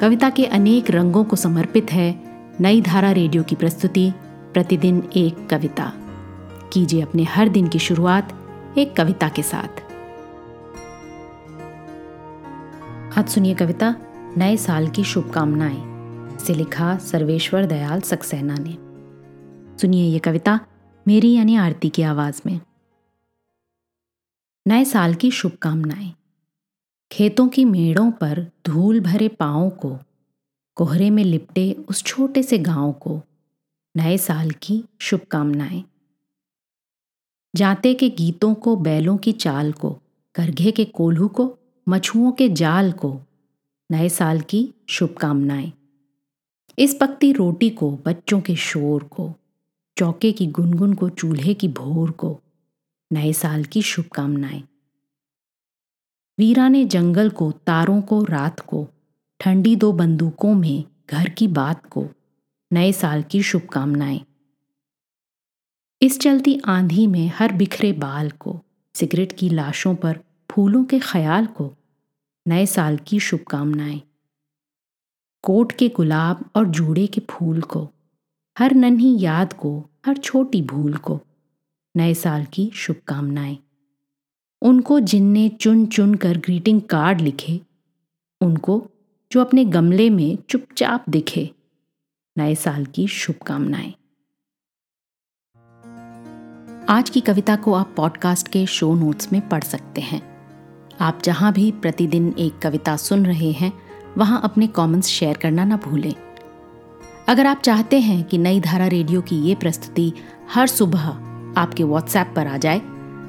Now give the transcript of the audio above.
कविता के अनेक रंगों को समर्पित है नई धारा रेडियो की प्रस्तुति, प्रतिदिन एक कविता। कीजिए अपने हर दिन की शुरुआत एक कविता के साथ। आज सुनिए कविता, नए साल की शुभकामनाएँ, से लिखा सर्वेश्वर दयाल सक्सेना ने। सुनिए ये कविता मेरी यानी आरती की आवाज़ में। नए साल की शुभकामनाएँ। खेतों की मेड़ों पर धूल भरे पाँव को, कोहरे में लिपटे उस छोटे से गाँव को, नए साल की शुभकामनाएँ। जाते के गीतों को, बैलों की चाल को, करघे के कोल्हू को, मछुओं के जाल को, नए साल की शुभकामनाएँ। इस पकती रोटी को, बच्चों के शोर को, चौके की गुनगुन को, चूल्हे की भोर को, नए साल की शुभकामनाएँ। वीरा ने जंगल को, तारों को, रात को, ठंडी दो बंदूकों में, घर की बात को, नए साल की शुभकामनाएँ। इस चलती आंधी में हर बिखरे बाल को, सिगरेट की लाशों पर, फूलों के ख्याल को, नए साल की शुभकामनाएँ। कोट के गुलाब और जूड़े के फूल को, हर नन्ही याद को, हर छोटी भूल को, नए साल की शुभकामनाएँ। उनको जिनने चुन चुन कर ग्रीटिंग कार्ड लिखे, उनको जो अपने गमले में चुपचाप दिखे, नए साल की शुभकामनाएँ। आज की कविता को आप पॉडकास्ट के शो नोट्स में पढ़ सकते हैं। आप जहाँ भी प्रतिदिन एक कविता सुन रहे हैं, वहाँ अपने कमेंट्स शेयर करना ना भूलें। अगर आप चाहते हैं कि नई धारा रेडियो की ये प्रस्तुति हर सुबह आपके व्हाट्सएप पर आ जाए